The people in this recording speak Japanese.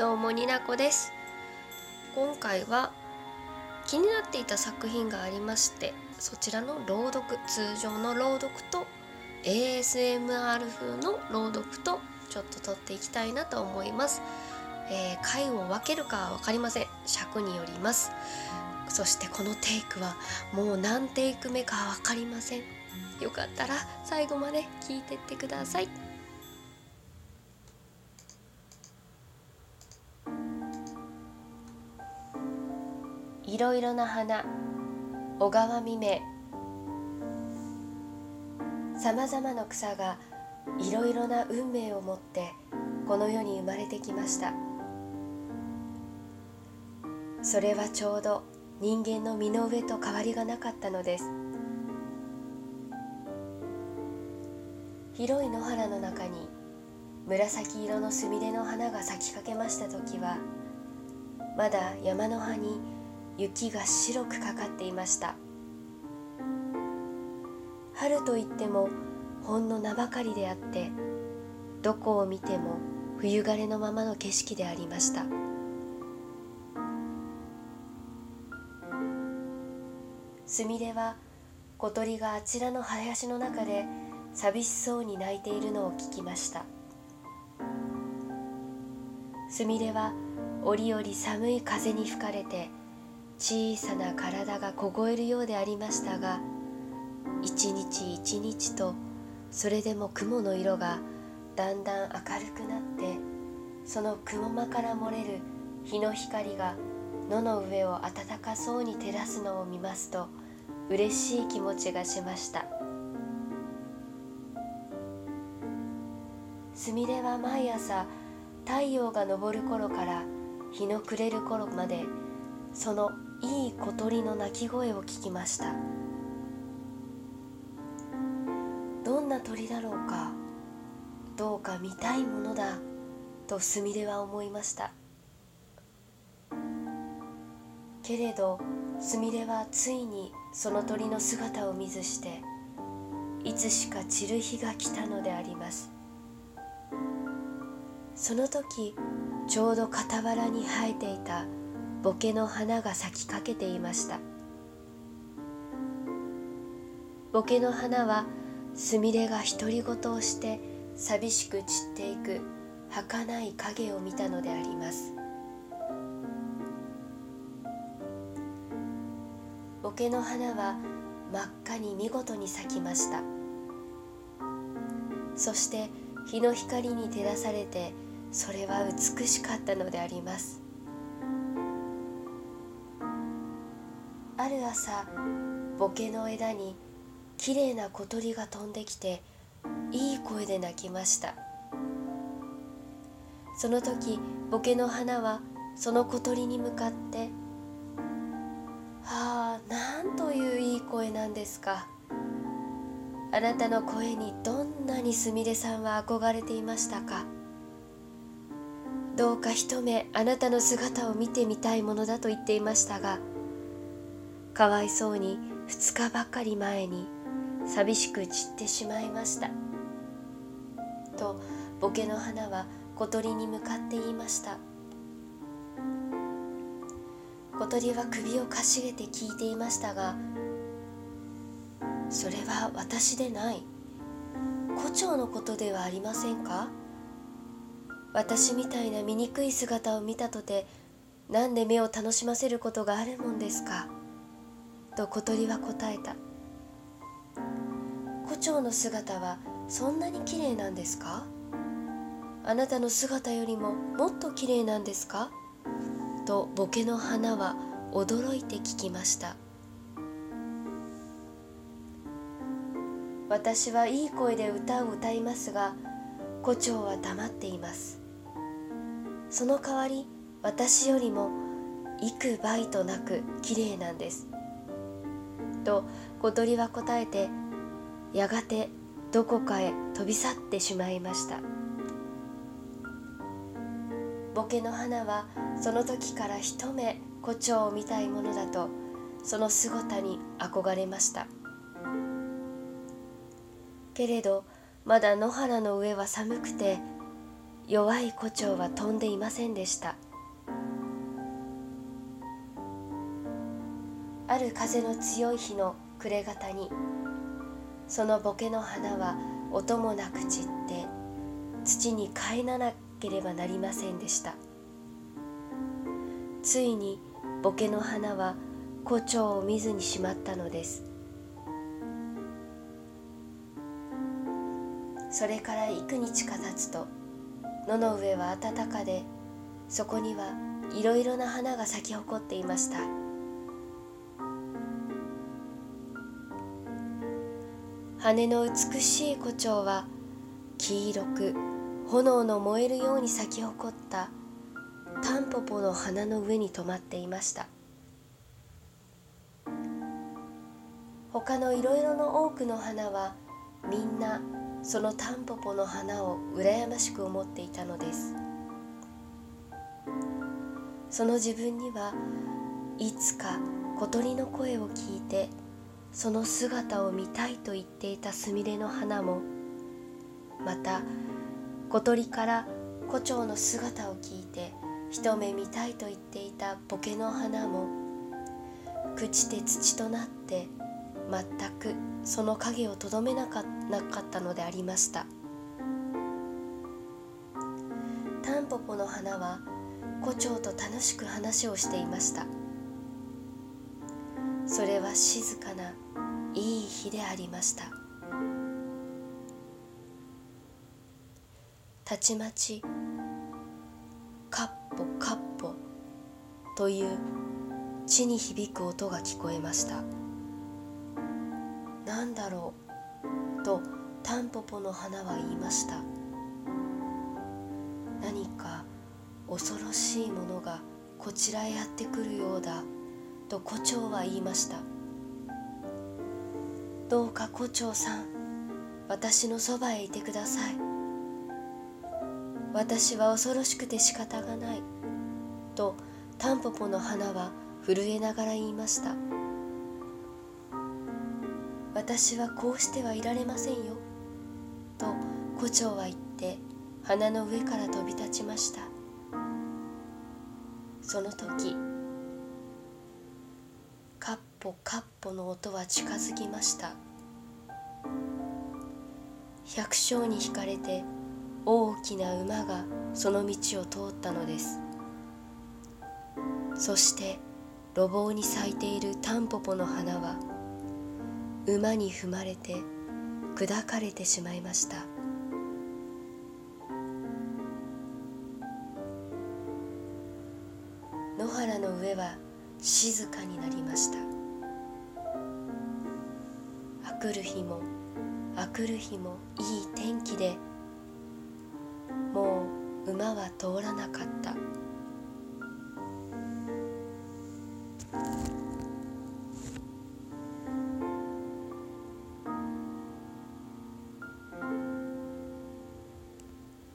どうもになこです。今回は気になっていた作品がありましてそちらの朗読通常の朗読と ASMR 風の朗読とちょっと撮っていきたいなと思います、えー、回を分けるかは分かりません。尺によります。そしてこのテイクはもう何テイク目か分かりません。よかったら最後まで聞いてってください。いろいろな花小川未明さまざまな草がいろいろな運命を持ってこの世に生まれてきました。それはちょうど人間の身の上と変わりがなかったのです。広い野原の中に紫色のすみれの花が咲きかけました時はまだ山の葉に雪が白くかかっていました。春といってもほんの名ばかりであってどこを見ても冬枯れのままの景色でありました。すみれは小鳥があちらの林の中で寂しそうに泣いているのを聞きました。すみれは折々寒い風に吹かれて小さな体が凍えるようでありましたが一日一日とそれでも雲の色がだんだん明るくなってその雲間から漏れる日の光が野の上を暖かそうに照らすのを見ますと嬉しい気持ちがしました。すみれは毎朝太陽が昇る頃から日の暮れる頃までそのいい小鳥の鳴き声を聞きました。どんな鳥だろうかどうか見たいものだとすみれは思いました。けれどすみれはついにその鳥の姿を見ずしていつしか散る日が来たのであります。その時ちょうど傍らに生えていたボケの花が咲きかけていました。ボケの花はすみれが独り言をして寂しく散っていく儚い影を見たのであります。ボケの花は真っ赤に見事に咲きました。そして日の光に照らされてそれは美しかったのであります。る朝ボケの枝にきれいな小鳥が飛んできていい声で鳴きました。その時ボケの花はその小鳥に向かって「はあなんといういい声なんですか」あなたの声にどんなにすみれさんは憧れていましたか。どうか一目あなたの姿を見てみたいものだと言っていましたがかわいそうに2日ばかり前に寂しく散ってしまいました」とボケの花は小鳥に向かって言いました。小鳥は首をかしげて聞いていましたが「それは私でない。胡蝶のことではありませんか?」私みたいな醜い姿を見たとて何で目を楽しませることがあるもんですか？と小鳥は答えた。胡蝶の姿はそんなに綺麗なんですか？あなたの姿よりももっと綺麗なんですか？とボケの花は驚いて聞きました。私はいい声で歌を歌いますが胡蝶は黙っています。その代わり私よりも幾倍となく綺麗なんです。と小鳥は答えてやがてどこかへ飛び去ってしまいました。ボケの花はその時から一目胡蝶を見たいものだとその姿に憧れました。けれどまだ野原の上は寒くて弱い胡蝶は飛んでいませんでした。ある風の強い日の暮れ方にそのボケの花は音もなく散って土に帰らなければなりませんでした。ついにボケの花は胡蝶を見ずにしまったのです。それから幾日か経つと野の上は暖かでそこにはいろいろな花が咲き誇っていました。羽の美しい胡蝶は黄色く炎の燃えるように咲き誇ったタンポポの花の上に止まっていました。他のいろいろの多くの花はみんなそのタンポポの花を羨ましく思っていたのです。その自分にはいつか小鳥の声を聞いてその姿を見たいと言っていたすみれの花もまた小鳥から胡蝶の姿を聞いて一目見たいと言っていたボケの花も朽ちて土となって全くその影をとどめなかったのでありました。タンポポの花は胡蝶と楽しく話をしていました。それは静かないい日でありました。たちまちカッポカッポという地に響く音が聞こえました。何だろうとタンポポの花は言いました。何か恐ろしいものがこちらへやってくるようだ。と胡蝶は言いました。どうか胡蝶さん私のそばへいてください。私は恐ろしくて仕方がないとタンポポの花は震えながら言いました。私はこうしてはいられませんよ」と胡蝶は言って花の上から飛び立ちました。その時カッポカッポの音は近づきました。百姓に引かれて大きな馬がその道を通ったのです。そして路傍に咲いているタンポポの花は馬に踏まれて砕かれてしまいました。野原の上は静かになりました。くる日もあくる日もいい天気でもう馬は通らなかった。